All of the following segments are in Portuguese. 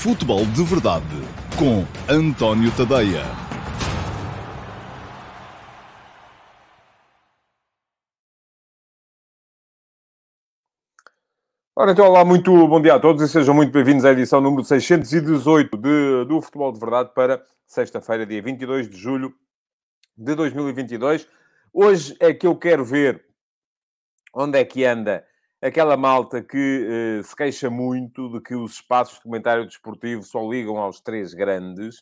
Futebol de Verdade com António Tadeia. Ora, então, olá, muito bom dia a todos e sejam muito bem-vindos à edição número 618 de, do Futebol de Verdade para sexta-feira, dia 22 de julho de 2022. Hoje é que eu quero ver onde é que anda aquela malta que uh, se queixa muito de que os espaços de comentário desportivo só ligam aos três grandes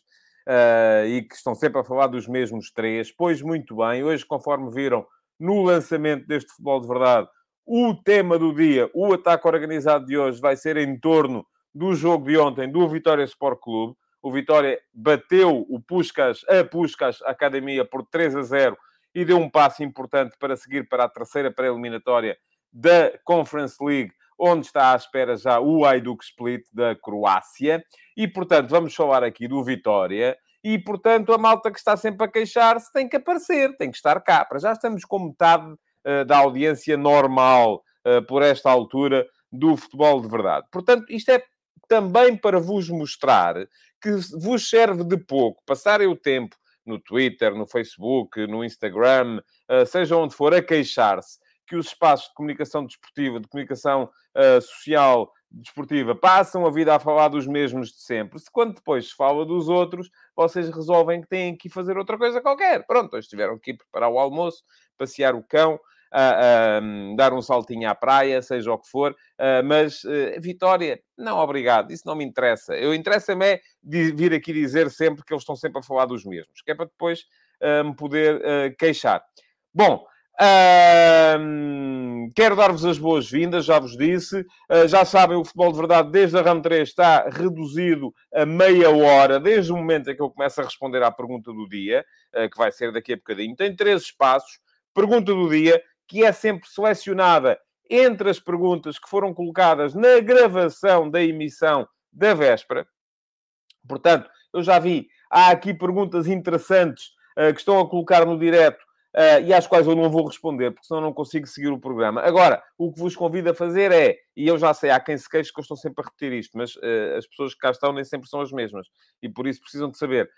uh, e que estão sempre a falar dos mesmos três. Pois muito bem, hoje, conforme viram no lançamento deste futebol de verdade, o tema do dia, o ataque organizado de hoje, vai ser em torno do jogo de ontem do Vitória Sport Clube. O Vitória bateu o Puscas, a Puscas Academia por 3 a 0 e deu um passo importante para seguir para a terceira pré-eliminatória da Conference League, onde está à espera já o Hajduk Split da Croácia. E, portanto, vamos falar aqui do Vitória. E, portanto, a malta que está sempre a queixar-se tem que aparecer, tem que estar cá. Para já estamos com metade uh, da audiência normal uh, por esta altura do futebol de verdade. Portanto, isto é também para vos mostrar que vos serve de pouco passarem o tempo no Twitter, no Facebook, no Instagram, uh, seja onde for, a queixar-se que os espaços de comunicação desportiva, de comunicação uh, social desportiva, passam a vida a falar dos mesmos de sempre. Se quando depois se fala dos outros, vocês resolvem que têm que fazer outra coisa qualquer. Pronto, eles tiveram que ir preparar o almoço, passear o cão, a, dar um saltinho à praia, seja o que for, mas uh, Vitória, não, obrigado, isso não me interessa. Eu interessa-me é vir aqui dizer sempre que eles estão sempre a falar dos mesmos, que é para depois me poder queixar. Bom, quero dar-vos as boas-vindas, já vos disse. Uh, já sabem, o futebol de verdade, desde a RAM 3, está reduzido a meia hora, desde o momento em que eu começo a responder à pergunta do dia, uh, que vai ser daqui a bocadinho. Tem três espaços. Pergunta do dia, que é sempre selecionada entre as perguntas que foram colocadas na gravação da emissão da véspera. Portanto, eu já vi, há aqui perguntas interessantes uh, que estão a colocar no direto uh, e às quais eu não vou responder, porque senão não consigo seguir o programa. Agora, o que vos convido a fazer é, e eu já sei, há quem se queixe que eu estou sempre a repetir isto, mas uh, as pessoas que cá estão nem sempre são as mesmas, e por isso precisam de saber.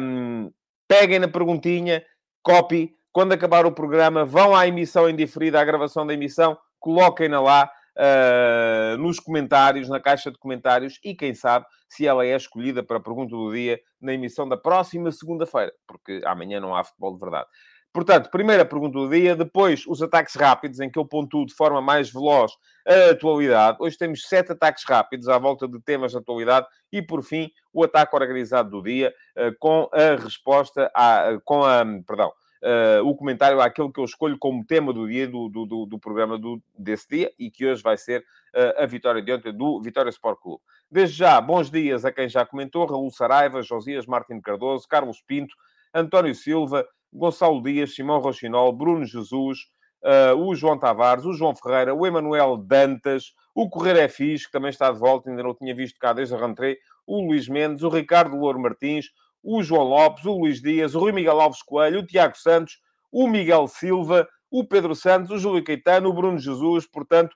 Um, peguem na perguntinha, copy, quando acabar o programa, vão à emissão indiferida, à gravação da emissão, coloquem-na lá, Uh, nos comentários, na caixa de comentários, e quem sabe se ela é escolhida para a pergunta do dia na emissão da próxima segunda-feira, porque amanhã não há futebol de verdade. Portanto, primeira pergunta do dia, depois os ataques rápidos, em que eu pontuo de forma mais veloz a atualidade. Hoje temos sete ataques rápidos à volta de temas de atualidade e, por fim, o ataque organizado do dia, eh, com a resposta, à, com a, perdão, Uh, o comentário àquele que eu escolho como tema do dia do, do, do, do programa do, desse dia e que hoje vai ser uh, a vitória de ontem do Vitória Sport Clube. Desde já, bons dias a quem já comentou: Raul Saraiva, Josias Martins Cardoso, Carlos Pinto, António Silva, Gonçalo Dias, Simão Rochinol, Bruno Jesus, uh, o João Tavares, o João Ferreira, o Emanuel Dantas, o Correr é Fixe, que também está de volta, ainda não tinha visto cá desde a rentrée, o Luís Mendes, o Ricardo Louro Martins, o João Lopes, o Luís Dias, o Rui Miguel Alves Coelho, o Tiago Santos, o Miguel Silva, o Pedro Santos, o Júlio Caetano, o Bruno Jesus, portanto,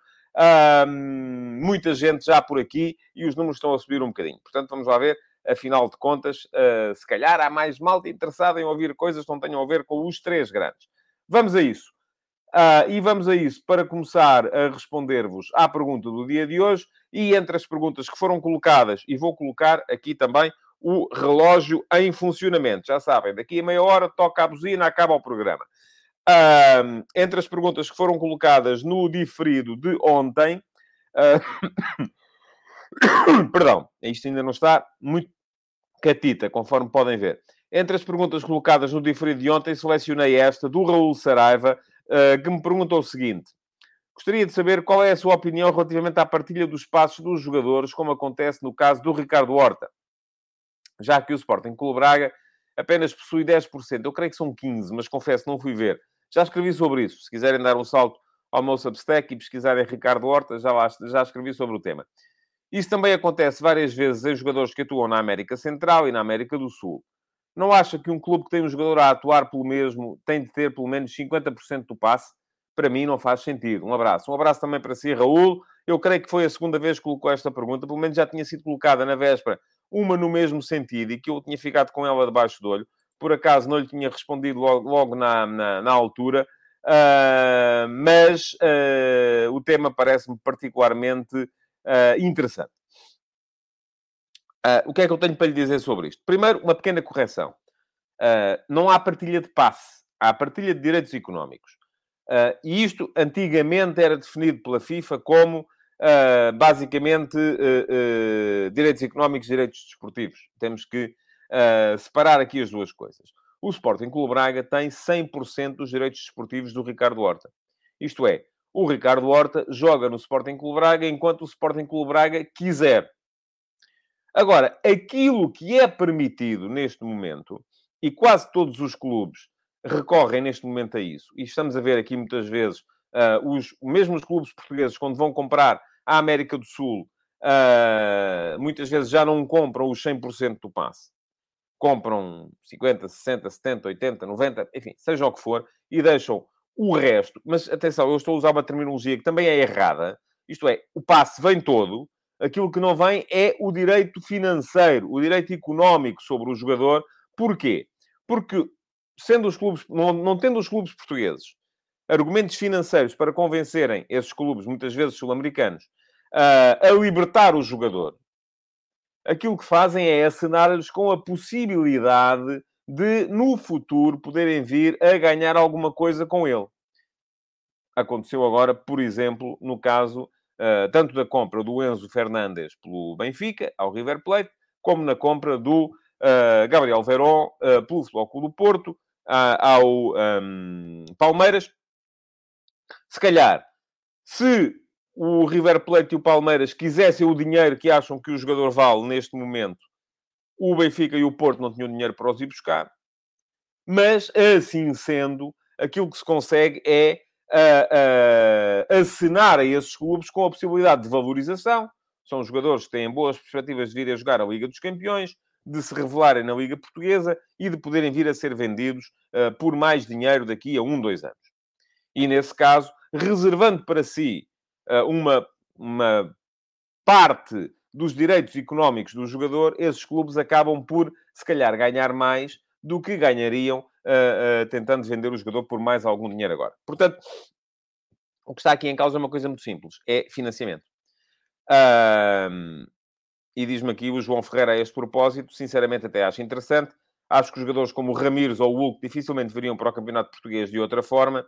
muita gente já por aqui e os números estão a subir um bocadinho. Portanto, vamos lá ver afinal de contas, uh, se calhar há mais malta interessada em ouvir coisas que não tenham a ver com os três grandes. Vamos a isso. Uh, e vamos a isso para começar a responder-vos à pergunta do dia de hoje. E entre as perguntas que foram colocadas, e vou colocar aqui também o relógio em funcionamento. Já sabem, daqui a meia hora toca a buzina, acaba o programa. Uh, entre as perguntas que foram colocadas no diferido de ontem, uh... perdão, isto ainda não está muito catita, conforme podem ver. Entre as perguntas colocadas no diferido de ontem, selecionei esta do Raul Saraiva, uh, que me perguntou o seguinte. Gostaria de saber qual é a sua opinião relativamente à partilha dos passos dos jogadores, como acontece no caso do Ricardo Horta. Já que o Sporting Clube Braga apenas possui 10%. Eu creio que são 15%, mas confesso, não fui ver. Já escrevi sobre isso. Se quiserem dar um salto ao meu Substack e pesquisarem Ricardo Horta, já, lá, já escrevi sobre o tema. Isso também acontece várias vezes em jogadores que atuam na América Central e na América do Sul. Não acha que um clube que tem um jogador a atuar pelo mesmo tem de ter pelo menos 50% do passe? Para mim não faz sentido. Um abraço. Um abraço também para si, Raul, Eu creio que foi a segunda vez que colocou esta pergunta, pelo menos já tinha sido colocada na véspera, uma no mesmo sentido, e que eu tinha ficado com ela debaixo do olho. Por acaso não lhe tinha respondido logo, logo na, na, na, altura, uh, mas uh, o tema parece-me particularmente uh, interessante. o que é que eu tenho para lhe dizer sobre isto? Primeiro, uma pequena correção. não há partilha de passe, há partilha de direitos económicos. e isto antigamente era definido pela FIFA como uh, basicamente uh, uh, direitos económicos e direitos desportivos. Temos que separar aqui as duas coisas. O Sporting Clube Braga tem 100% dos direitos desportivos do Ricardo Horta. Isto é, o Ricardo Horta joga no Sporting Clube Braga enquanto o Sporting Clube Braga quiser. Agora, aquilo que é permitido neste momento, e quase todos os clubes recorrem neste momento a isso, e estamos a ver aqui muitas vezes uh, os, mesmo os clubes portugueses, quando vão comprar a América do Sul, uh, muitas vezes já não compram os 100% do passe. Compram 50, 60, 70, 80, 90, enfim, seja o que for, e deixam o resto. Mas atenção, eu estou a usar uma terminologia que também é errada. Isto é, o passe vem todo, aquilo que não vem é o direito financeiro, o direito económico sobre o jogador. Porquê? Porque, sendo os clubes, não, não tendo os clubes portugueses argumentos financeiros para convencerem esses clubes, muitas vezes sul-americanos, uh, a libertar o jogador, aquilo que fazem é assinar-lhes com a possibilidade de, no futuro, poderem vir a ganhar alguma coisa com ele. Aconteceu agora, por exemplo, no caso uh, tanto da compra do Enzo Fernandes pelo Benfica, ao River Plate, como na compra do uh, Gabriel Verón uh, pelo Futebol do Porto, ao um, Palmeiras, se calhar, se o River Plate e o Palmeiras quisessem o dinheiro que acham que o jogador vale neste momento, o Benfica e o Porto não tinham dinheiro para os ir buscar. Mas, assim sendo, aquilo que se consegue é uh, uh, assinar a esses clubes com a possibilidade de valorização. São jogadores que têm boas perspectivas de vir a jogar a Liga dos Campeões, de se revelarem na Liga Portuguesa e de poderem vir a ser vendidos uh, por mais dinheiro daqui a um, dois anos e, nesse caso, reservando para si uh, uma, uma parte dos direitos económicos do jogador, esses clubes acabam por, se calhar, ganhar mais do que ganhariam uh, uh, tentando vender o jogador por mais algum dinheiro agora. Portanto, o que está aqui em causa é uma coisa muito simples: é financiamento. e diz-me aqui o João Ferreira a este propósito, sinceramente até acho interessante. Acho que os jogadores como o Ramires ou o Hulk dificilmente viriam para o Campeonato Português de outra forma.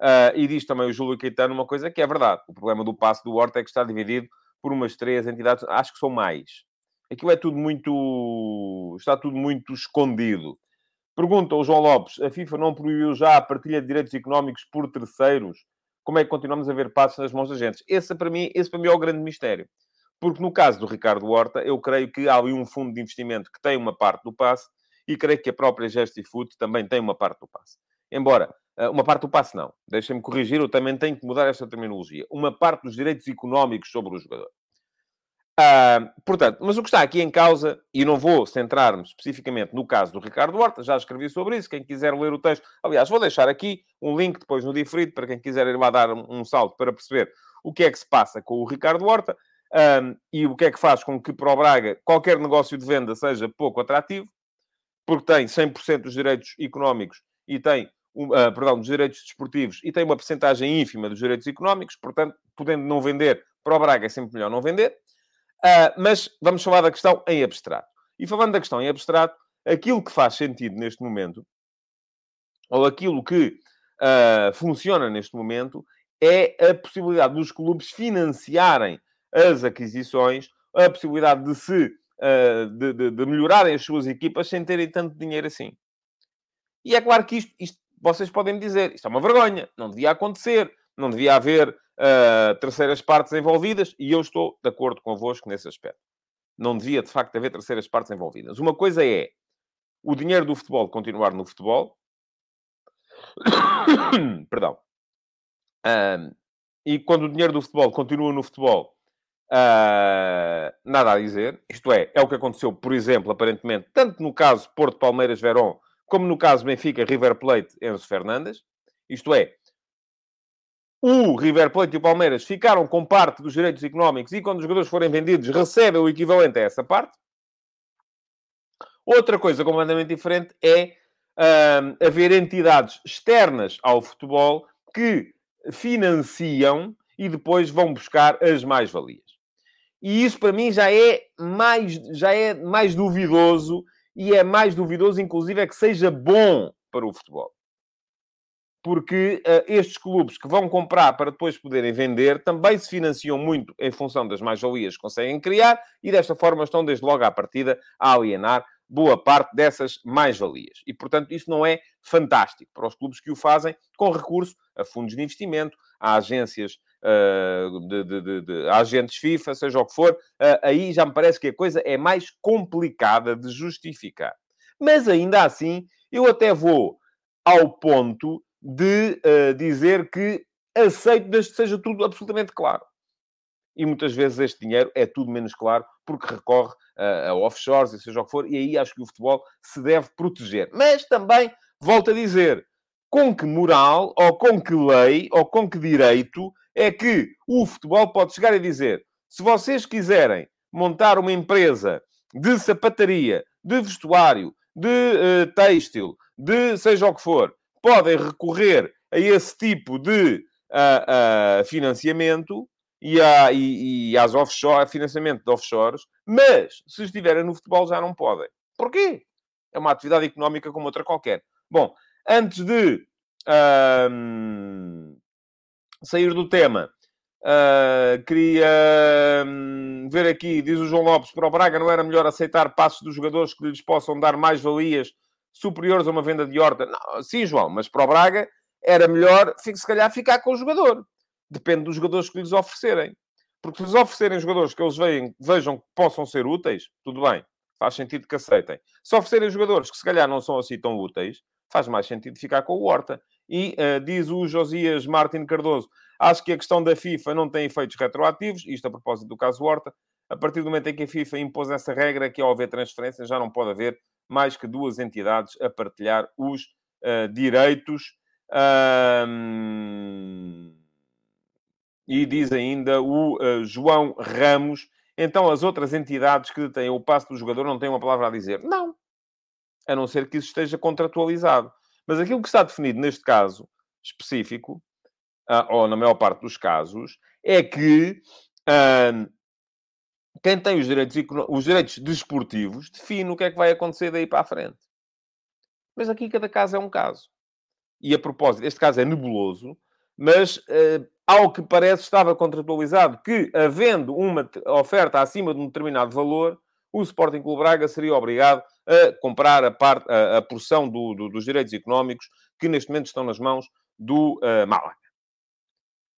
Uh, e diz também o Júlio Caetano uma coisa que é verdade. O problema do passo do Horta é que está dividido por umas três entidades, acho que são mais. Aquilo é tudo muito... está tudo muito escondido. Pergunta o João Lopes, a FIFA não proibiu já a partilha de direitos económicos por terceiros? Como é que continuamos a ver passos nas mãos da gente? Esse para mim, esse para mim é o grande mistério. Porque no caso do Ricardo Horta, eu creio que há ali um fundo de investimento que tem uma parte do passe e creio que a própria Gestifood também tem uma parte do passe. Embora uma parte do passe, não. Deixem-me corrigir, eu também tenho que mudar esta terminologia. Uma parte dos direitos económicos sobre o jogador. Uh, portanto, mas o que está aqui em causa, e não vou centrar-me especificamente no caso do Ricardo Horta, já escrevi sobre isso, quem quiser ler o texto, aliás, vou deixar aqui um link depois no diferido, para quem quiser ir lá dar um, salto para perceber o que é que se passa com o Ricardo Horta, um, e o que é que faz com que para o Braga qualquer negócio de venda seja pouco atrativo, porque tem 100% dos direitos económicos e tem uh, perdão, dos direitos desportivos e tem uma percentagem ínfima dos direitos económicos, portanto, podendo não vender, para o Braga é sempre melhor não vender. Uh, mas vamos falar da questão em abstrato. E falando da questão em abstrato, aquilo que faz sentido neste momento, ou aquilo que uh, funciona neste momento, é a possibilidade dos clubes financiarem as aquisições, a possibilidade de se uh, de, de, de, melhorarem as suas equipas sem terem tanto dinheiro assim. E é claro que isto, isto vocês podem me dizer, isto é uma vergonha, não devia acontecer, não devia haver uh, terceiras partes envolvidas, e eu estou de acordo convosco nesse aspecto. Não devia, de facto, haver terceiras partes envolvidas. Uma coisa é o dinheiro do futebol continuar no futebol. Perdão. Uh, e quando o dinheiro do futebol continua no futebol, uh, nada a dizer. Isto é, é o que aconteceu, por exemplo, aparentemente, tanto no caso Porto, Palmeiras, Verón, como no caso Benfica, River Plate, Enzo Fernandes. Isto é, o River Plate e o Palmeiras ficaram com parte dos direitos económicos e quando os jogadores forem vendidos recebem o equivalente a essa parte. Outra coisa completamente diferente é uh, haver entidades externas ao futebol que financiam e depois vão buscar as mais-valias. E isso para mim já é mais, já é mais duvidoso e é mais duvidoso, inclusive, é que seja bom para o futebol. Porque uh, estes clubes que vão comprar para depois poderem vender também se financiam muito em função das mais-valias que conseguem criar e desta forma estão desde logo à partida a alienar boa parte dessas mais-valias. E, portanto, isso não é fantástico para os clubes que o fazem com recurso a fundos de investimento, a agências de, de, de, agentes FIFA, seja o que for, uh, aí já me parece que a coisa é mais complicada de justificar. Mas ainda assim, eu até vou ao ponto de uh, dizer que aceito desde que seja tudo absolutamente claro. E muitas vezes este dinheiro é tudo menos claro porque recorre a, a offshores e seja o que for, e aí acho que o futebol se deve proteger. Mas também, volto a dizer, com que moral, ou com que lei, ou com que direito é que o futebol pode chegar e dizer: se vocês quiserem montar uma empresa de sapataria, de vestuário, de uh, têxtil, de seja o que for, podem recorrer a esse tipo de uh, uh, financiamento e, a, e, e às offshore, financiamento de offshores, mas se estiverem no futebol já não podem. Porquê? É uma atividade económica como outra qualquer. Bom, antes de sair do tema, uh, queria um, ver aqui, diz o João Lopes, para o Braga não era melhor aceitar passos dos jogadores que lhes possam dar mais valias superiores a uma venda de horta? Não, sim, João, mas para o Braga era melhor, se calhar, ficar com o jogador. Depende dos jogadores que lhes oferecerem. Porque se lhes oferecerem jogadores que eles vejam que possam ser úteis, tudo bem, faz sentido que aceitem. Se oferecerem jogadores que se calhar não são assim tão úteis, faz mais sentido ficar com o Horta. E uh, diz o Josias Martin Cardoso, acho que a questão da FIFA não tem efeitos retroativos, isto a propósito do caso Horta, a partir do momento em que a FIFA impôs essa regra, que ao haver transferência já não pode haver mais que duas entidades a partilhar os uh, direitos. Um... E diz ainda o uh, João Ramos, então as outras entidades que detêm o passo do jogador não têm uma palavra a dizer. Não. A não ser que isso esteja contratualizado. Mas aquilo que está definido neste caso específico, uh, ou na maior parte dos casos, é que uh, quem tem os direitos, os direitos desportivos define o que é que vai acontecer daí para a frente. Mas aqui cada caso é um caso. E a propósito, este caso é nebuloso, mas uh, ao que parece estava contratualizado que, havendo uma oferta acima de um determinado valor, o Sporting Clube Braga seria obrigado a comprar a, parte, a, a porção do, do, dos direitos económicos que neste momento estão nas mãos do uh, Málaga.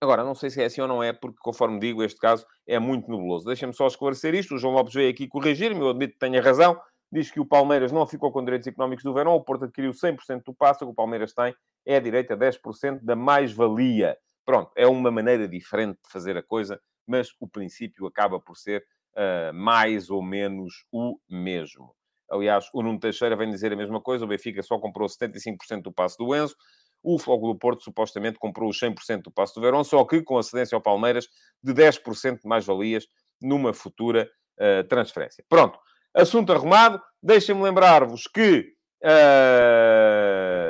Agora, não sei se é assim ou não é, porque, conforme digo, este caso é muito nebuloso. Deixem-me só esclarecer isto. O João Lopes veio aqui corrigir-me, eu admito que tenha razão. Diz que o Palmeiras não ficou com direitos económicos do Verão, o Porto adquiriu 100% do passo, o que o Palmeiras tem é a direita a 10% da mais-valia. Pronto, é uma maneira diferente de fazer a coisa, mas o princípio acaba por ser uh, mais ou menos o mesmo. Aliás, o Nuno Teixeira vem dizer a mesma coisa. O Benfica só comprou 75% do passo do Enzo. O Fogo do Porto supostamente comprou os 100% do passo do Verão, só que com a cedência ao Palmeiras de 10% de mais-valias numa futura uh, transferência. Pronto. Assunto arrumado. Deixem-me lembrar-vos que uh,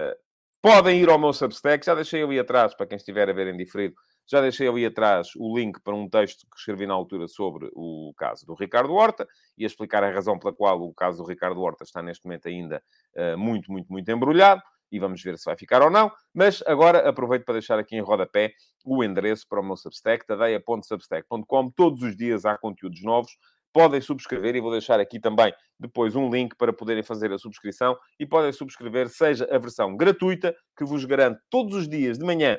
podem ir ao meu Substack. Já deixei ali atrás, para quem estiver a ver em diferido, já deixei ali atrás o link para um texto que escrevi na altura sobre o caso do Ricardo Horta e a explicar a razão pela qual o caso do Ricardo Horta está neste momento ainda uh, muito, muito, muito embrulhado. E vamos ver se vai ficar ou não. Mas agora aproveito para deixar aqui em rodapé o endereço para o meu Substack, tadeia.substack.com. Todos os dias há conteúdos novos podem subscrever e vou deixar aqui também depois um link para poderem fazer a subscrição e podem subscrever, seja a versão gratuita, que vos garante todos os dias de manhã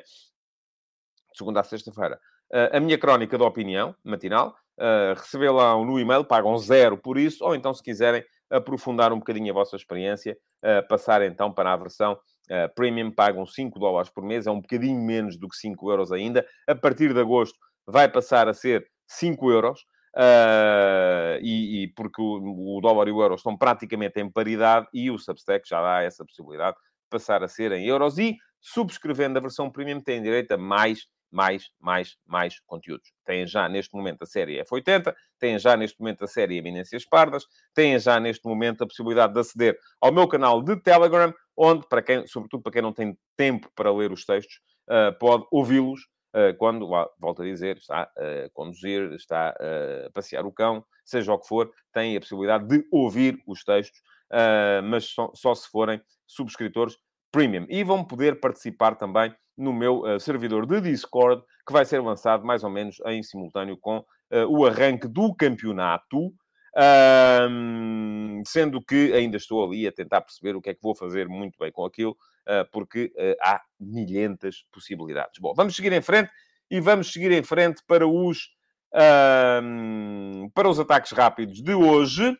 de segunda a sexta-feira, uh, a minha crónica de opinião matinal. Uh, recebê-la no e-mail, pagam zero por isso, ou então, se quiserem aprofundar um bocadinho a vossa experiência, uh, passar então para a versão uh, premium, pagam 5 dólares por mês, é um bocadinho menos do que 5 euros ainda. A partir de agosto vai passar a ser 5 euros. Uh, e, e, porque o, o, dólar e o euro estão praticamente em paridade e o Substack já dá essa possibilidade de passar a ser em euros e subscrevendo a versão premium tem direito a mais mais, mais, mais conteúdos. Têm já neste momento a série F80, têm já neste momento a série Eminências Pardas, têm já neste momento a possibilidade de aceder ao meu canal de Telegram, onde, para quem, sobretudo para quem não tem tempo para ler os textos, uh, pode ouvi-los quando, lá, volto a dizer, está a conduzir, está a passear o cão, seja o que for, tem a possibilidade de ouvir os textos, uh, mas só, só se forem subscritores premium. E vão poder participar também no meu uh, servidor de Discord, que vai ser lançado mais ou menos em simultâneo com o arranque do campeonato. Sendo que ainda estou ali a tentar perceber o que é que vou fazer muito bem com aquilo, uh, porque há milhentas possibilidades. Bom, vamos seguir em frente e vamos seguir em frente para os, para os ataques rápidos de hoje.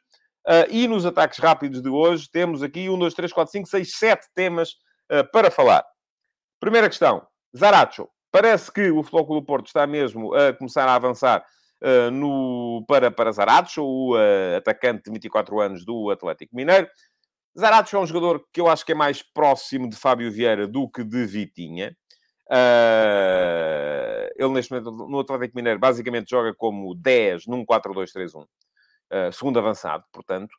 Uh, e nos ataques rápidos de hoje temos aqui 1, 2, 3, 4, 5, 6, 7 temas uh, para falar. Primeira questão, Zaracho. Parece que o Futebol do Porto está mesmo a começar a avançar uh, no, para, para Zaracho, o uh, atacante de 24 anos do Atlético Mineiro. Zaracho é um jogador que eu acho que é mais próximo de Fábio Vieira do que de Vitinha. Uh, ele, neste momento, no Atlético Mineiro, basicamente joga como 10 num 4-2-3-1. Uh, segundo avançado, portanto.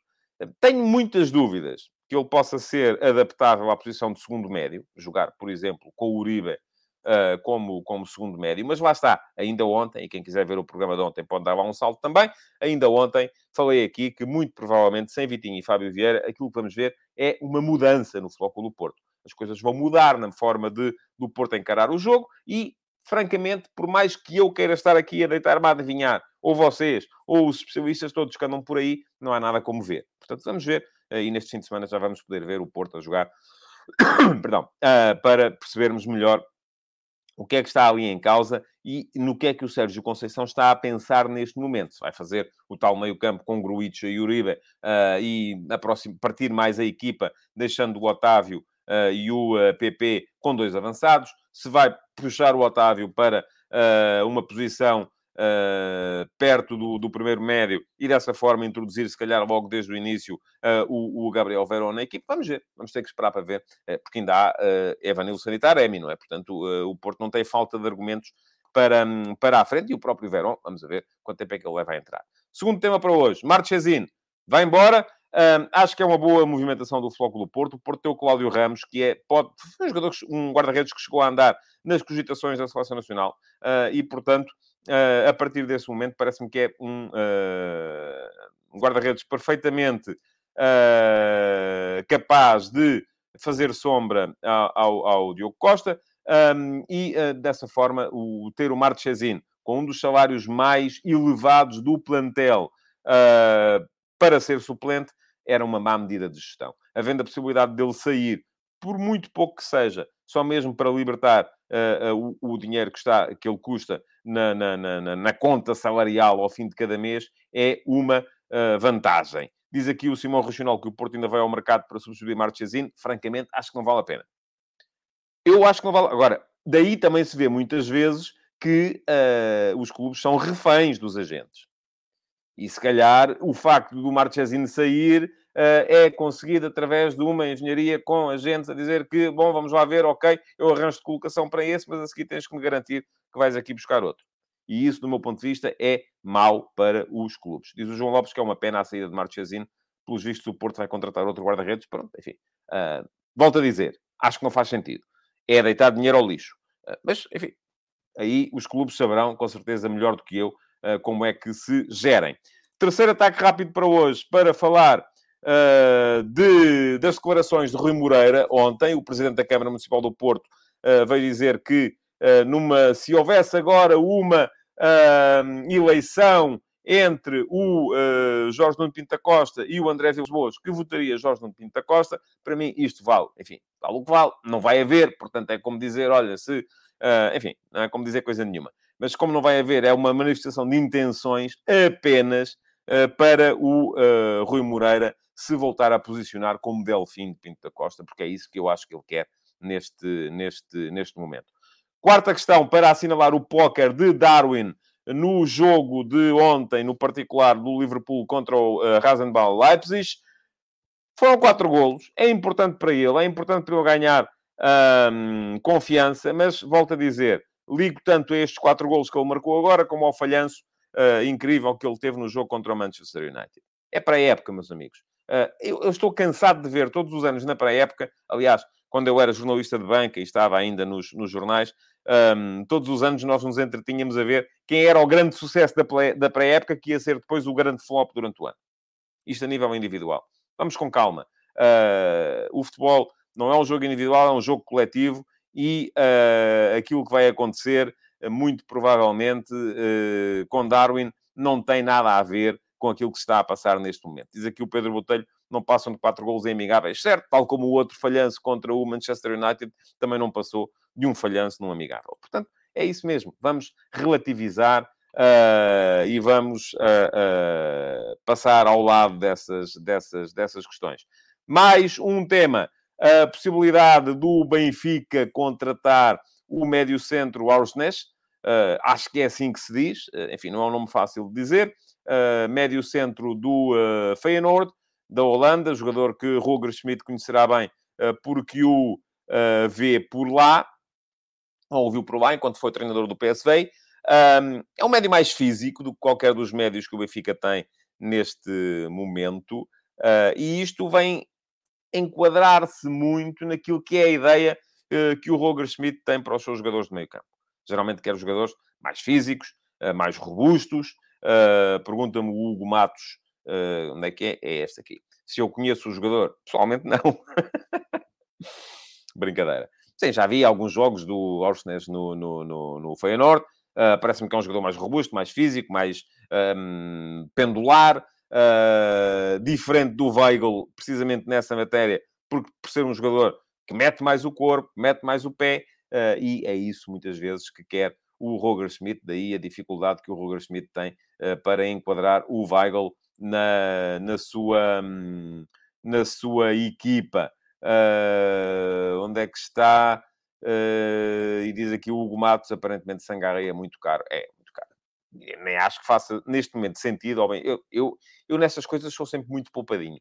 Tenho muitas dúvidas que ele possa ser adaptável à posição de segundo médio, jogar, por exemplo, com o Uribe uh, como, como segundo médio, mas lá está, ainda ontem, e quem quiser ver o programa de ontem pode dar lá um salto também, ainda ontem falei aqui que muito provavelmente, sem Vitinho e Fábio Vieira, aquilo que vamos ver é uma mudança no Futebol do Porto. As coisas vão mudar na forma de, do Porto encarar o jogo e francamente, por mais que eu queira estar aqui a deitar-me a adivinhar, ou vocês, ou os especialistas todos que andam por aí, não há nada como ver. Portanto, vamos ver eh, e neste fim de semana já vamos poder ver o Porto a jogar, perdão, uh, para percebermos melhor o que é que está ali em causa e no que é que o Sérgio Conceição está a pensar neste momento. Se vai fazer o tal meio-campo com Gruitch e Uribe uh, e próxima, partir mais a equipa, deixando o Otávio uh, e o PP com dois avançados. Se vai puxar o Otávio para uma posição uh, perto do, do, primeiro médio e dessa forma introduzir, se calhar, logo desde o início, uh, o, o, Gabriel Verón na equipe. Vamos ver, vamos ter que esperar para ver, uh, porque ainda há uh, Sanitar Emi, não é? Portanto, o Porto não tem falta de argumentos para, um, para a frente e o próprio Verón, vamos ver quanto tempo é que ele leva a entrar. Segundo tema para hoje, Marchesine vai embora. Um, acho que é uma boa movimentação do do Porto. O Porto tem o Cláudio Ramos, que é pode, um, um guarda-redes que chegou a andar nas cogitações da Seleção Nacional uh, e, portanto, a partir desse momento, parece-me que é um, uh, um guarda-redes perfeitamente uh, capaz de fazer sombra ao, ao, Diogo Costa um, e, dessa forma, o, ter o Marchesin com um dos salários mais elevados do plantel para ser suplente era uma má medida de gestão. Havendo a possibilidade dele sair, por muito pouco que seja, só mesmo para libertar uh, uh, o, o, dinheiro que, está, que ele custa na, na, na, na, conta salarial ao fim de cada mês, é uma uh, vantagem. Diz aqui o Simão Regional que o Porto ainda vai ao mercado para substituir Marchesino. Francamente, acho que não vale a pena. Eu acho que não vale... Agora, daí também se vê muitas vezes que os clubes são reféns dos agentes. E se calhar o facto do Marchesino sair uh, é conseguido através de uma engenharia com agentes a dizer que, bom, vamos lá ver, ok, eu arranjo de colocação para esse, mas a seguir tens que me garantir que vais aqui buscar outro. E isso, do meu ponto de vista, é mau para os clubes. Diz o João Lopes que é uma pena a saída de Marchesino. Pelos vistos, o Porto vai contratar outro guarda-redes. Pronto, enfim. Uh, volto a dizer, acho que não faz sentido. É deitar dinheiro ao lixo. Uh, mas, enfim, aí os clubes saberão, com certeza, melhor do que eu, uh, como é que se gerem. Terceiro ataque rápido para hoje, para falar uh, de, das declarações de Rui Moreira ontem, o presidente da Câmara Municipal do Porto uh, veio dizer que uh, numa, se houvesse agora uma eleição entre o uh, Jorge Nuno da Costa e o André Vilas Boas, que votaria Jorge Nuno da Costa, para mim isto vale, enfim, vale o que vale, não vai haver, portanto é como dizer, olha, se, uh, enfim, não é como dizer coisa nenhuma. Mas como não vai haver, é uma manifestação de intenções apenas uh, para o Rui Moreira se voltar a posicionar como Delfim de Pinto da Costa, porque é isso que eu acho que ele quer neste, neste, neste momento. Quarta questão, para assinalar o póquer de Darwin no jogo de ontem, no particular do Liverpool contra o uh, Leipzig. Foram quatro golos. É importante para ele, é importante para ele ganhar confiança, mas volto a dizer, ligo tanto a estes quatro golos que ele marcou agora, como ao falhanço uh, incrível que ele teve no jogo contra o Manchester United. É para a época, meus amigos. Uh, eu, eu, estou cansado de ver todos os anos na pré-época, aliás, quando eu era jornalista de banca e estava ainda nos, nos jornais, um, todos os anos nós nos entretínhamos a ver quem era o grande sucesso da pré-época que ia ser depois o grande flop durante o ano. Isto a nível individual. Vamos com calma. Uh, o futebol não é um jogo individual, é um jogo coletivo e uh, aquilo que vai acontecer, muito provavelmente, uh, com Darwin, não tem nada a ver com aquilo que se está a passar neste momento. Diz aqui o Pedro Botelho, não passam de quatro golos em amigáveis. Certo, tal como o outro falhanço contra o Manchester United também não passou de um falhanço num amigável. Portanto, é isso mesmo. Vamos relativizar uh, e vamos uh, uh, passar ao lado dessas, dessas, dessas questões. Mais um tema. A possibilidade do Benfica contratar o médio-centro Arsnes. acho que é assim que se diz. enfim, não é um nome fácil de dizer uh, médio centro do uh, Feyenoord, da Holanda, jogador que Roger Schmidt conhecerá bem uh, porque o vê por lá, ou ouviu por lá, enquanto foi treinador do PSV. Um, é um médio mais físico do que qualquer dos médios que o Benfica tem neste momento, e isto vem enquadrar-se muito naquilo que é a ideia que o Roger Schmidt tem para os seus jogadores de meio campo. Geralmente quer jogadores mais físicos, mais robustos, Uh, Pergunta-me o Hugo Matos, uh, onde é que é? É este aqui. Se eu conheço o jogador? Pessoalmente, não. Brincadeira. Sim, já vi alguns jogos do Orsnes no, no, no, no Feyenoord. Uh, Parece-me que é um jogador mais robusto, mais físico, mais um, pendular, uh, diferente do Weigl, precisamente nessa matéria, porque por ser um jogador que mete mais o corpo, mete mais o pé, uh, e é isso muitas vezes que quer o Roger Schmidt, daí a dificuldade que o Roger Schmidt tem uh, para enquadrar o Weigl na, na, sua, um, na sua equipa. Uh, onde é que está? Uh, e diz aqui o Hugo Matos, aparentemente Sangaré é muito caro. É, muito caro. Eu nem acho que faça, neste momento, sentido. Ao bem, eu, eu, eu nessas coisas sou sempre muito poupadinho.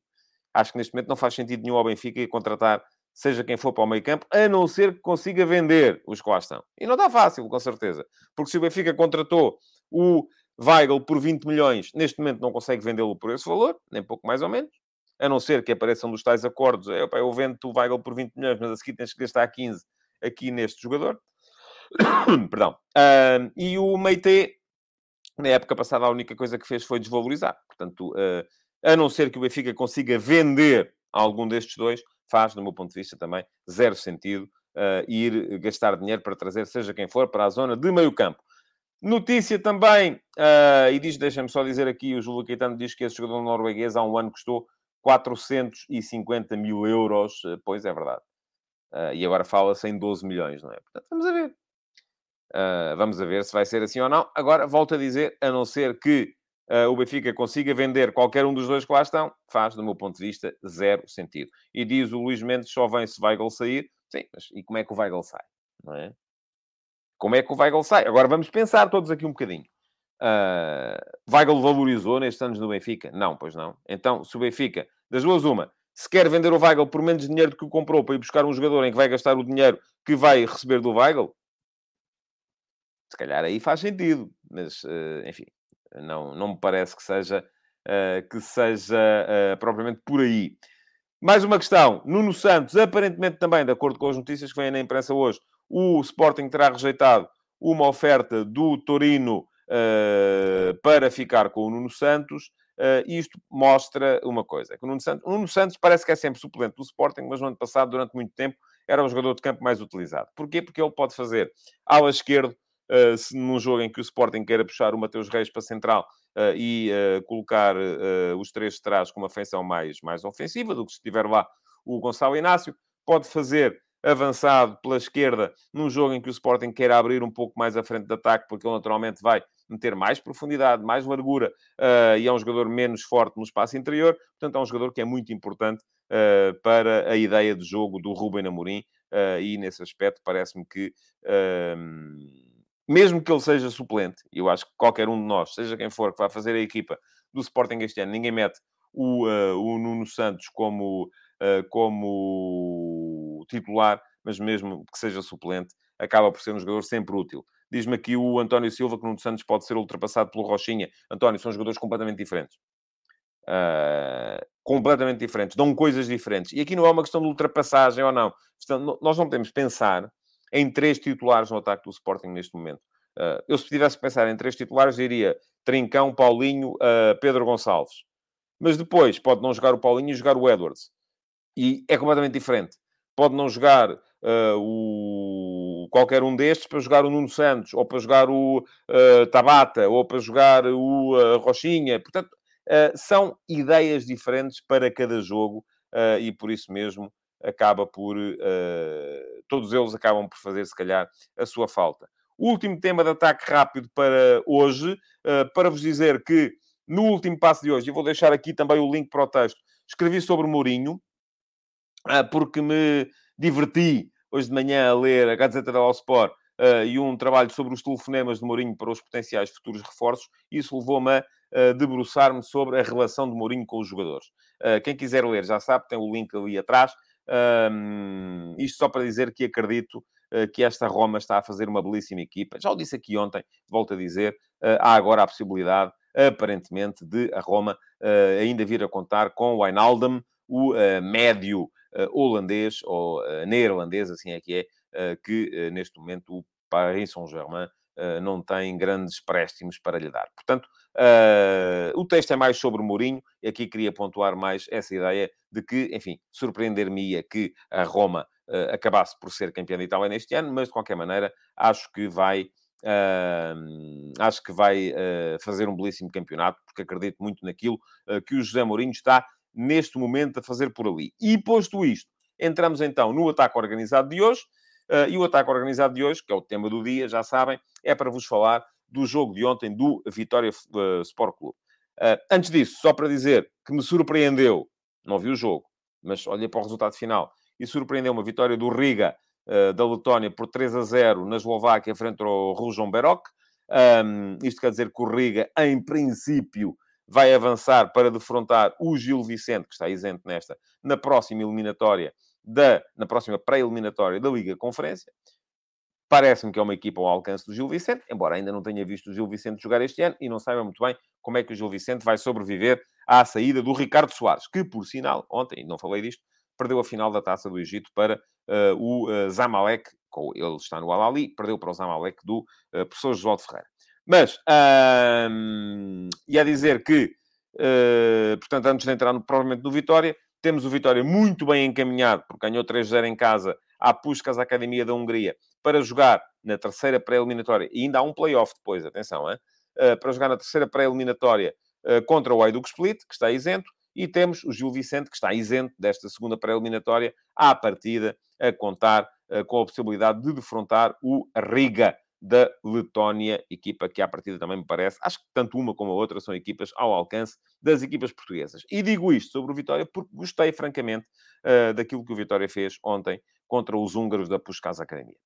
Acho que neste momento não faz sentido nenhum ao Benfica contratar seja quem for para o meio campo, a não ser que consiga vender os que lá estão. E não está fácil, com certeza. Porque se o Benfica contratou o Weigl por 20 milhões, neste momento não consegue vendê-lo por esse valor, nem pouco mais ou menos. A não ser que apareçam dos tais acordos. É, opa, eu vendo o Weigl por 20 milhões, mas a seguir tens que gastar 15 aqui neste jogador. Perdão. Uh, e o Meite, na época passada, a única coisa que fez foi desvalorizar. Portanto, uh, a não ser que o Benfica consiga vender algum destes dois, faz, do meu ponto de vista, também zero sentido uh, ir gastar dinheiro para trazer, seja quem for, para a zona de meio campo. Notícia também, uh, e diz, deixa-me só dizer aqui, o Júlio Caetano diz que esse jogador norueguês há um ano custou 450 mil euros. Uh, pois é verdade. Uh, e agora fala-se em 12 milhões, não é? Portanto, vamos a ver. Uh, vamos a ver se vai ser assim ou não. Agora, volto a dizer, a não ser que uh, o Benfica consiga vender qualquer um dos dois que lá estão, faz, do meu ponto de vista, zero sentido. E diz o Luís Mendes, só vem se Weigl sair. Sim, mas e como é que o Weigl sai? Não é? Como é que o Weigl sai? Agora vamos pensar todos aqui um bocadinho. Uh, Weigl valorizou nestes anos no Benfica? Não, pois não. Então, se o Benfica, das duas uma, se quer vender o Weigl por menos dinheiro do que o comprou para ir buscar um jogador em que vai gastar o dinheiro que vai receber do Weigl, se calhar aí faz sentido. Mas, uh, enfim, não, não me parece que seja, uh, que seja uh, propriamente por aí. Mais uma questão. Nuno Santos, aparentemente também, de acordo com as notícias que vêm na imprensa hoje, o Sporting terá rejeitado uma oferta do Torino uh, para ficar com o Nuno Santos. Uh, isto mostra uma coisa, que o Nuno, Santos, o Nuno Santos parece que é sempre suplente do Sporting, mas no ano passado, durante muito tempo, era o jogador de campo mais utilizado. Porquê? Porque ele pode fazer ala esquerdo, se, num jogo em que o Sporting queira puxar o Mateus Reis para central uh, e uh, colocar os três de trás com uma feição mais, mais ofensiva do que se estiver lá o Gonçalo Inácio, pode fazer avançado pela esquerda num jogo em que o Sporting quer abrir um pouco mais a frente de ataque, porque ele naturalmente vai meter mais profundidade, mais largura, uh, e é um jogador menos forte no espaço interior, portanto é um jogador que é muito importante uh, para a ideia de jogo do Ruben Amorim, uh, e nesse aspecto parece-me que mesmo que ele seja suplente, eu acho que qualquer um de nós, seja quem for, que vá fazer a equipa do Sporting este ano, ninguém mete o, uh, o Nuno Santos como, uh, como titular, mas mesmo que seja suplente, acaba por ser um jogador sempre útil. Diz-me aqui o António Silva que o Nuno Santos pode ser ultrapassado pelo Rochinha. António, são jogadores completamente diferentes. Uh, completamente diferentes, dão coisas diferentes. E aqui não é uma questão de ultrapassagem ou não. Nós não podemos pensar em três titulares no ataque do Sporting neste momento. Uh, eu, se tivesse que pensar em três titulares, diria Trincão, Paulinho, uh, Pedro Gonçalves. Mas depois pode não jogar o Paulinho e jogar o Edwards. E é completamente diferente. Pode não jogar uh, o... qualquer um destes para jogar o Nuno Santos, ou para jogar o Tabata, ou para jogar o Rochinha. Portanto, são ideias diferentes para cada jogo e por isso mesmo acaba por. todos eles acabam por fazer, se calhar, a sua falta. Último tema de ataque rápido para hoje, uh, para vos dizer que no último passo de hoje, e vou deixar aqui também o link para o texto, escrevi sobre Mourinho, uh, porque me diverti hoje de manhã a ler a Gazeta da Sport uh, e um trabalho sobre os telefonemas de Mourinho para os potenciais futuros reforços. Isso levou-me a uh, debruçar-me sobre a relação de Mourinho com os jogadores. Uh, quem quiser ler já sabe, tem o link ali atrás. Isto só para dizer que acredito eh, que esta Roma está a fazer uma belíssima equipa. Já o disse aqui ontem, volto a dizer, eh, há agora a possibilidade, aparentemente, de a Roma eh, ainda vir a contar com o Wijnaldum, o médio holandês, ou neerlandês, assim é que é, que neste momento o Paris Saint-Germain não tem grandes préstimos para lhe dar. Portanto, o texto é mais sobre Mourinho, e aqui queria pontuar mais essa ideia de que, enfim, surpreender-me-ia que a Roma uh, acabasse por ser campeão de Itália neste ano, mas de qualquer maneira acho que vai. Uh, acho que vai uh, fazer um belíssimo campeonato, porque acredito muito naquilo uh, que o José Mourinho está neste momento a fazer por ali. E posto isto, entramos então no ataque organizado de hoje. e o ataque organizado de hoje, que é o tema do dia, já sabem, é para vos falar do jogo de ontem do Vitória Sport Clube. antes disso, só para dizer que me surpreendeu, não vi o jogo, mas olhei para o resultado final e surpreendeu uma vitória do Riga uh, da Letónia por 3 a 0 na Eslováquia frente ao Rujon Berok. Um, isto quer dizer que o Riga, em princípio, vai avançar para defrontar o Gil Vicente, que está isento nesta, na próxima eliminatória, da, na próxima pré-eliminatória da Liga Conferência. Parece-me que é uma equipa ao alcance do Gil Vicente, embora ainda não tenha visto o Gil Vicente jogar este ano e não saiba muito bem como é que o Gil Vicente vai sobreviver à saída do Ricardo Soares, que, por sinal, ontem, não falei disto, perdeu a final da Taça do Egito para uh, o uh, Zamalek, ele está no Al-Ali, perdeu para o Zamalek do uh, professor João Ferreira. Mas, um, e a dizer que, uh, portanto, antes de entrar no, provavelmente no Vitória, temos o Vitória muito bem encaminhado, porque ganhou 3-0 em casa à Puskas Academia da Hungria, para jogar na terceira pré-eliminatória, e ainda há um play-off depois, atenção, hein? Uh, para jogar na terceira pré-eliminatória uh, contra o Ayduk Split, que está isento, e temos o Gil Vicente, que está isento desta segunda pré-eliminatória, à partida, a contar uh, com a possibilidade de defrontar o Riga da Letónia, equipa que à partida também me parece, acho que tanto uma como a outra são equipas ao alcance das equipas portuguesas. E digo isto sobre o Vitória porque gostei, francamente, daquilo que o Vitória fez ontem contra os húngaros da Puskás Academia.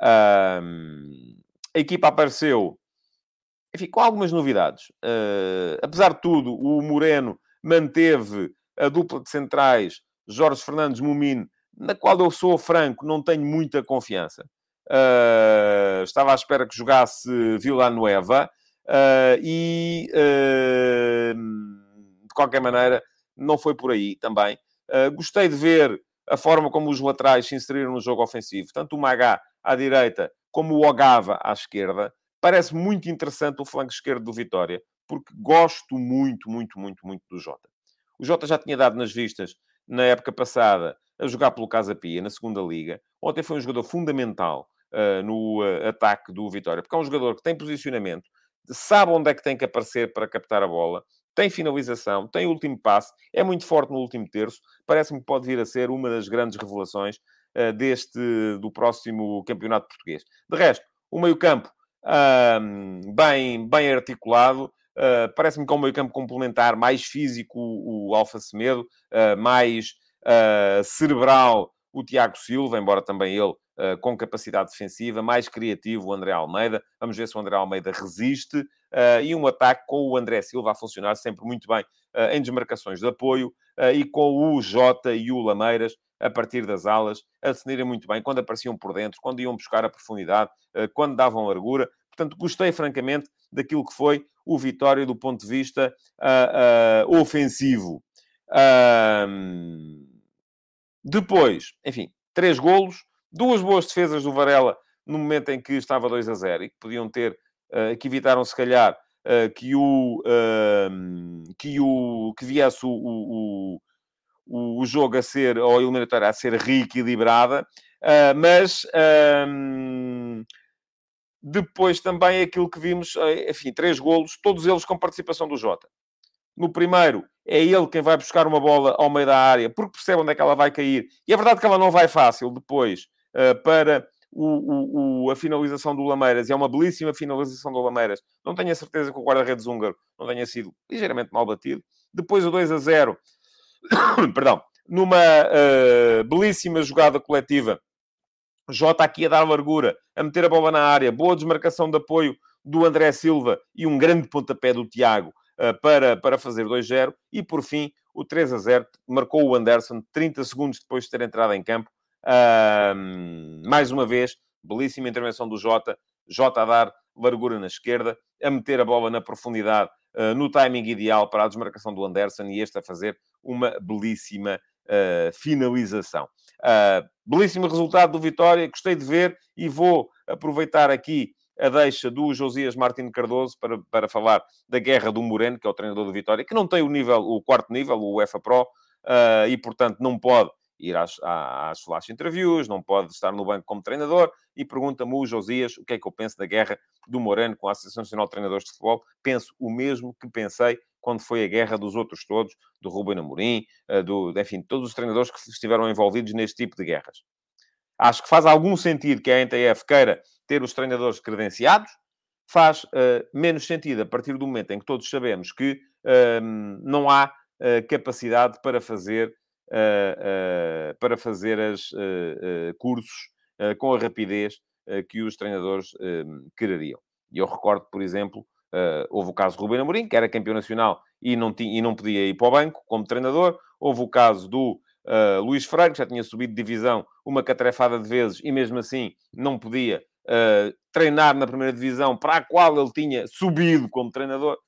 A equipa apareceu, enfim, com algumas novidades. Uh, apesar de tudo, o Moreno manteve a dupla de centrais Jorge Fernandes Mumino, na qual eu sou franco, não tenho muita confiança. Uh, estava à espera que jogasse Villanueva uh, e, uh, de qualquer maneira, não foi por aí também. gostei de ver a forma como os laterais se inseriram no jogo ofensivo, tanto o Magá à direita como o Ogava à esquerda. Parece muito interessante o flanco esquerdo do Vitória porque gosto muito, muito, muito, muito do Jota. O Jota já tinha dado nas vistas na época passada a jogar pelo Casa Pia, na segunda liga. Ontem foi um jogador fundamental uh, no uh, ataque do Vitória, porque é um jogador que tem posicionamento, sabe onde é que tem que aparecer para captar a bola, tem finalização, tem último passe, é muito forte no último terço. Parece-me que pode vir a ser uma das grandes revelações deste, do próximo campeonato português. De resto, o meio-campo bem, bem articulado, Uh, Parece-me que é um meio campo complementar, mais físico o, o Alfa Semedo, uh, mais uh, cerebral o Tiago Silva, embora também ele com capacidade defensiva, mais criativo o André Almeida. Vamos ver se o André Almeida resiste. e um ataque com o André Silva a funcionar sempre muito bem em desmarcações de apoio e com o Jota e o Lameiras a partir das alas, a defenderem muito bem, quando apareciam por dentro, quando iam buscar a profundidade, quando davam largura. Portanto, gostei francamente daquilo que foi o Vitória do ponto de vista uh, uh, ofensivo. Uh, depois, enfim, três golos, duas boas defesas do Varela no momento em que estava 2 a 0 e que podiam ter, que evitaram se calhar que o que o que viesse o, o, o, o jogo a ser ou a eliminatória a ser reequilibrada, mas depois também aquilo que vimos, eh, enfim, três golos, todos eles com participação do Jota. No primeiro, é ele quem vai buscar uma bola ao meio da área, porque percebe onde é que ela vai cair. E é verdade que ela não vai fácil depois uh, para o, o, a finalização do Lameiras. E é uma belíssima finalização do Lameiras. Não tenho a certeza que o guarda-redes húngaro não tenha sido ligeiramente mal batido. Depois o 2 a 0, perdão, numa uh, belíssima jogada coletiva Jota aqui a dar largura, a meter a bola na área, boa desmarcação de apoio do André Silva e um grande pontapé do Tiago uh, para, para fazer 2-0. E por fim, o 3 a 0 marcou o Anderson 30 segundos depois de ter entrado em campo. Uh, mais uma vez, belíssima intervenção do Jota. Jota a dar largura na esquerda, a meter a bola na profundidade, uh, no timing ideal para a desmarcação do Anderson e este a fazer uma belíssima uh, finalização. Uh, belíssimo resultado do Vitória, gostei de ver e vou aproveitar aqui a deixa do Josias Martins Cardoso para, para falar da guerra do Moreno, que é o treinador do Vitória, que não tem o nível, o quarto nível, o UEFA Pro, e portanto não pode ir às, às flash interviews, não pode estar no banco como treinador, e pergunta-me o Josias o que é que eu penso da guerra do Moreno com a Associação Nacional de Treinadores de Futebol. Penso o mesmo que pensei quando foi a guerra dos outros todos, do Ruben Amorim, eh, do, enfim, todos os treinadores que estiveram envolvidos neste tipo de guerras. Acho que faz algum sentido que a NTF queira ter os treinadores credenciados, faz uh, menos sentido a partir do momento em que todos sabemos que uh, não há uh, capacidade para fazer, para fazer as cursos com a rapidez que os treinadores quereriam. E eu recordo, por exemplo, Uh, houve o caso do Ruben Amorim, que era campeão nacional e não, tinha, e não podia ir para o banco como treinador. Houve o caso do uh, Luís Freire, que já tinha subido de divisão uma catrefada de vezes e mesmo assim não podia uh, treinar na primeira divisão para a qual ele tinha subido como treinador.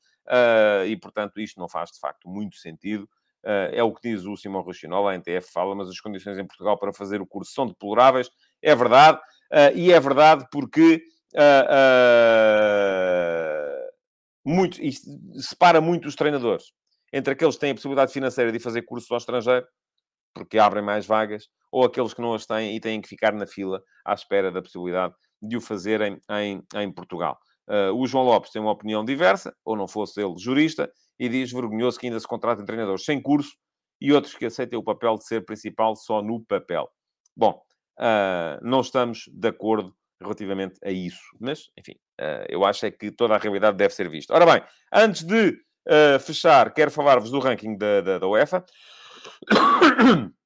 e, portanto, isto não faz, de facto, muito sentido. É o que diz o Simão Rochinol, a NTF fala, mas as condições em Portugal para fazer o curso são deploráveis. É verdade. e é verdade porque... Uh, muito, separa muito os treinadores entre aqueles que têm a possibilidade financeira de fazer cursos ao estrangeiro, porque abrem mais vagas, ou aqueles que não as têm e têm que ficar na fila à espera da possibilidade de o fazerem em, em Portugal. Uh, o João Lopes tem uma opinião diversa, ou não fosse ele jurista, e diz vergonhoso que ainda se contratem treinadores sem curso e outros que aceitem o papel de ser principal só no papel. Bom, uh, não estamos de acordo relativamente a isso. Mas, enfim, uh, eu acho é que toda a realidade deve ser vista. Ora bem, antes de fechar, quero falar-vos do ranking da, da, da UEFA.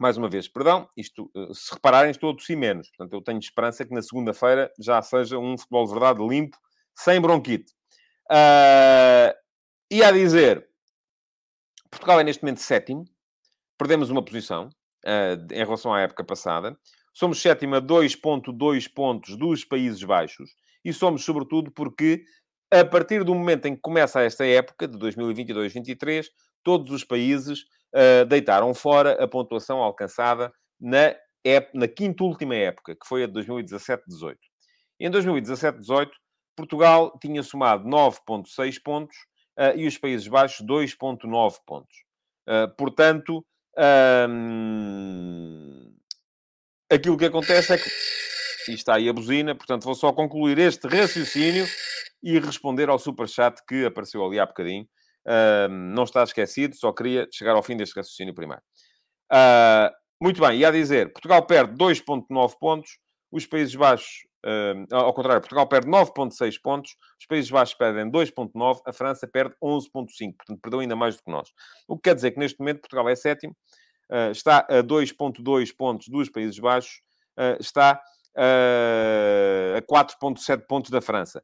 Mais uma vez, perdão, isto, uh, se repararem, estou a tossir menos. Portanto, eu tenho esperança que na segunda-feira já seja um futebol de verdade limpo, sem bronquite. e a dizer, Portugal é neste momento sétimo, perdemos uma posição em relação à época passada. Somos sétima 2.2 pontos dos Países Baixos e somos, sobretudo, porque a partir do momento em que começa esta época, de 2022-23, todos os países uh, deitaram fora a pontuação alcançada na, na quinta última época, que foi a de 2017-18. Em 2017-18, Portugal tinha somado 9.6 pontos uh, e os Países Baixos 2.9 pontos. Uh, portanto, aquilo que acontece é que. E está aí a buzina, portanto, vou só concluir este raciocínio e responder ao superchat que apareceu ali há bocadinho. Não está esquecido, só queria chegar ao fim deste raciocínio primeiro. Uh, muito bem, e a dizer, Portugal perde 2,9 pontos, os Países Baixos, ao contrário, Portugal perde 9,6 pontos, os Países Baixos perdem 2,9, a França perde 11,5, portanto, perdeu ainda mais do que nós. O que quer dizer que neste momento Portugal é sétimo, uh, está a 2,2 pontos dos Países Baixos, uh, está a 4,7 pontos da França,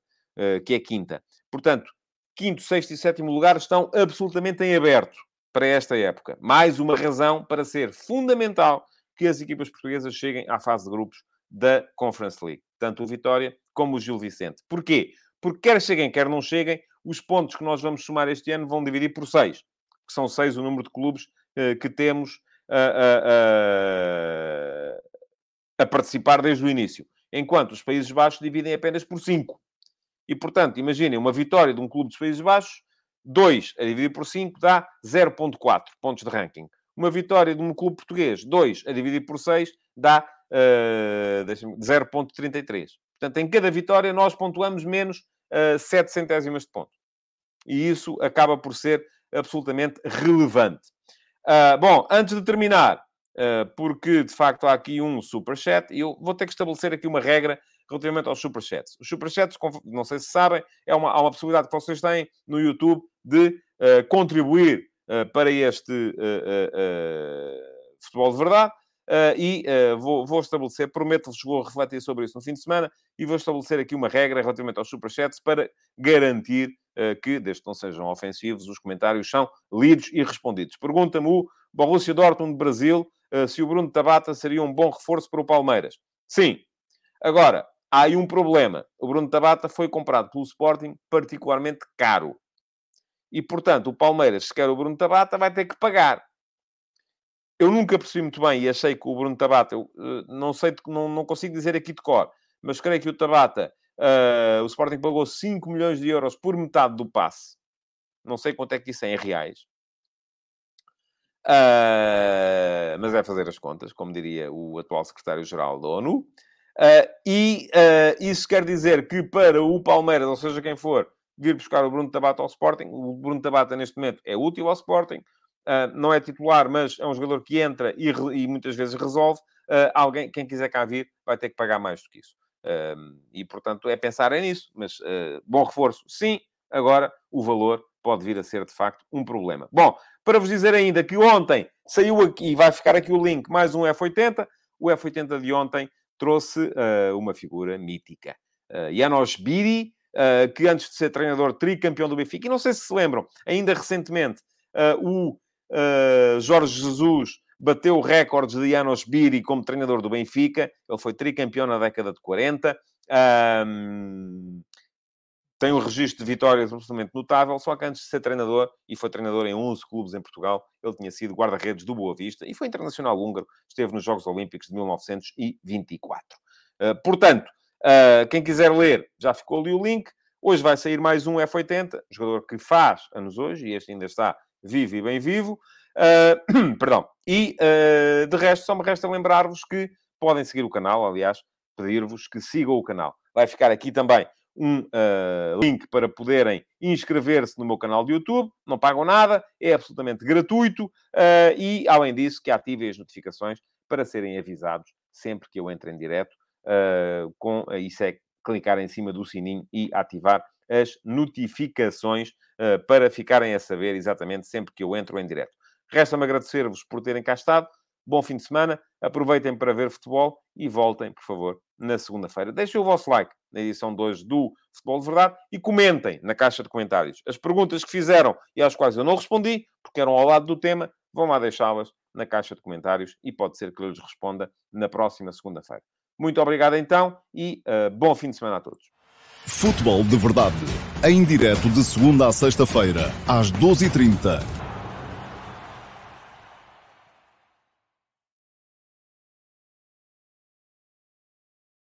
que é quinta. Portanto, quinto, sexto e sétimo lugar estão absolutamente em aberto para esta época. Mais uma razão para ser fundamental que as equipas portuguesas cheguem à fase de grupos da Conference League. Tanto o Vitória como o Gil Vicente. Porquê? Porque quer cheguem, quer não cheguem, os pontos que nós vamos somar este ano vão dividir por seis. Que são seis o número de clubes uh, que temos uh, uh, a participar desde o início. Enquanto os Países Baixos dividem apenas por cinco. E, portanto, imaginem uma vitória de um clube dos Países Baixos, 2 a dividir por 5 dá 0.4 pontos de ranking. Uma vitória de um clube português, 2 a dividir por 6, dá uh, 0.33. Portanto, em cada vitória nós pontuamos menos uh, 7 centésimas de ponto. E isso acaba por ser absolutamente relevante. Uh, bom, antes de terminar, uh, porque de facto há aqui um superchat, e eu vou ter que estabelecer aqui uma regra relativamente aos superchats. Os superchats, não sei se sabem, é uma, há uma possibilidade que vocês têm no YouTube de uh, contribuir uh, para este uh, futebol de verdade. e vou, vou, estabelecer, prometo-vos, vou refletir sobre isso no fim de semana e vou estabelecer aqui uma regra relativamente aos superchats para garantir que, desde que não sejam ofensivos, os comentários são lidos e respondidos. Pergunta-me o Borussia Dortmund Brasil se o Bruno Tabata seria um bom reforço para o Palmeiras. Sim. Agora, há aí um problema. O Bruno Tabata foi comprado pelo Sporting particularmente caro. E, portanto, o Palmeiras, se quer o Bruno Tabata, vai ter que pagar. Eu nunca percebi muito bem e achei que o Bruno Tabata, eu, eh, não sei, não, não consigo dizer aqui de cor, mas creio que o Tabata, uh, o Sporting pagou 5 milhões de euros por metade do passe. Não sei quanto é que isso é em reais. Uh, mas é fazer as contas, como diria o atual secretário-geral da ONU. Uh, e uh, isso quer dizer que para o Palmeiras, ou seja, quem for, vir buscar o Bruno Tabata ao Sporting, o Bruno Tabata neste momento é útil ao Sporting, uh, não é titular, mas é um jogador que entra e, e muitas vezes resolve. alguém, quem quiser cá vir, vai ter que pagar mais do que isso. e portanto é pensar é nisso, mas bom reforço, sim. Agora o valor pode vir a ser de facto um problema. Bom, para vos dizer ainda que ontem saiu aqui, vai ficar aqui o link, mais um F80. O F80 de ontem trouxe uh, uma figura mítica. Uh, Janos Biri, uh, que antes de ser treinador, tricampeão do Benfica, e não sei se se lembram, ainda recentemente, o Jorge Jesus bateu recordes de Janos Biri como treinador do Benfica, ele foi tricampeão na década de 40. Um, tem um registro de vitórias absolutamente notável, só que antes de ser treinador, e foi treinador em 11 clubes em Portugal, ele tinha sido guarda-redes do Boa Vista e foi internacional húngaro, esteve nos Jogos Olímpicos de 1924. Uh, portanto, uh, quem quiser ler, já ficou ali o link. Hoje vai sair mais um F80, jogador que faz anos hoje, e este ainda está vivo e bem vivo. Uh, perdão. E, de resto, só me resta lembrar-vos que podem seguir o canal, aliás, pedir-vos que sigam o canal. Vai ficar aqui também um uh, link para poderem inscrever-se no meu canal de YouTube. Não pagam nada, é absolutamente gratuito. Uh, e, além disso, que ativem as notificações para serem avisados sempre que eu entre em direto. Uh, com, isso é clicar em cima do sininho e ativar as notificações para ficarem a saber exatamente sempre que eu entro em direto. Resta-me agradecer-vos por terem cá estado. Bom fim de semana. Aproveitem para ver futebol e voltem, por favor, na segunda-feira. Deixem o vosso like na edição 2 do Futebol de Verdade e comentem na caixa de comentários. As perguntas que fizeram e às quais eu não respondi, porque eram ao lado do tema, vão lá deixá-las na caixa de comentários e pode ser que eu lhes responda na próxima segunda-feira. Muito obrigado então e uh, bom fim de semana a todos. Futebol de Verdade, em direto de segunda a sexta-feira, às 12h30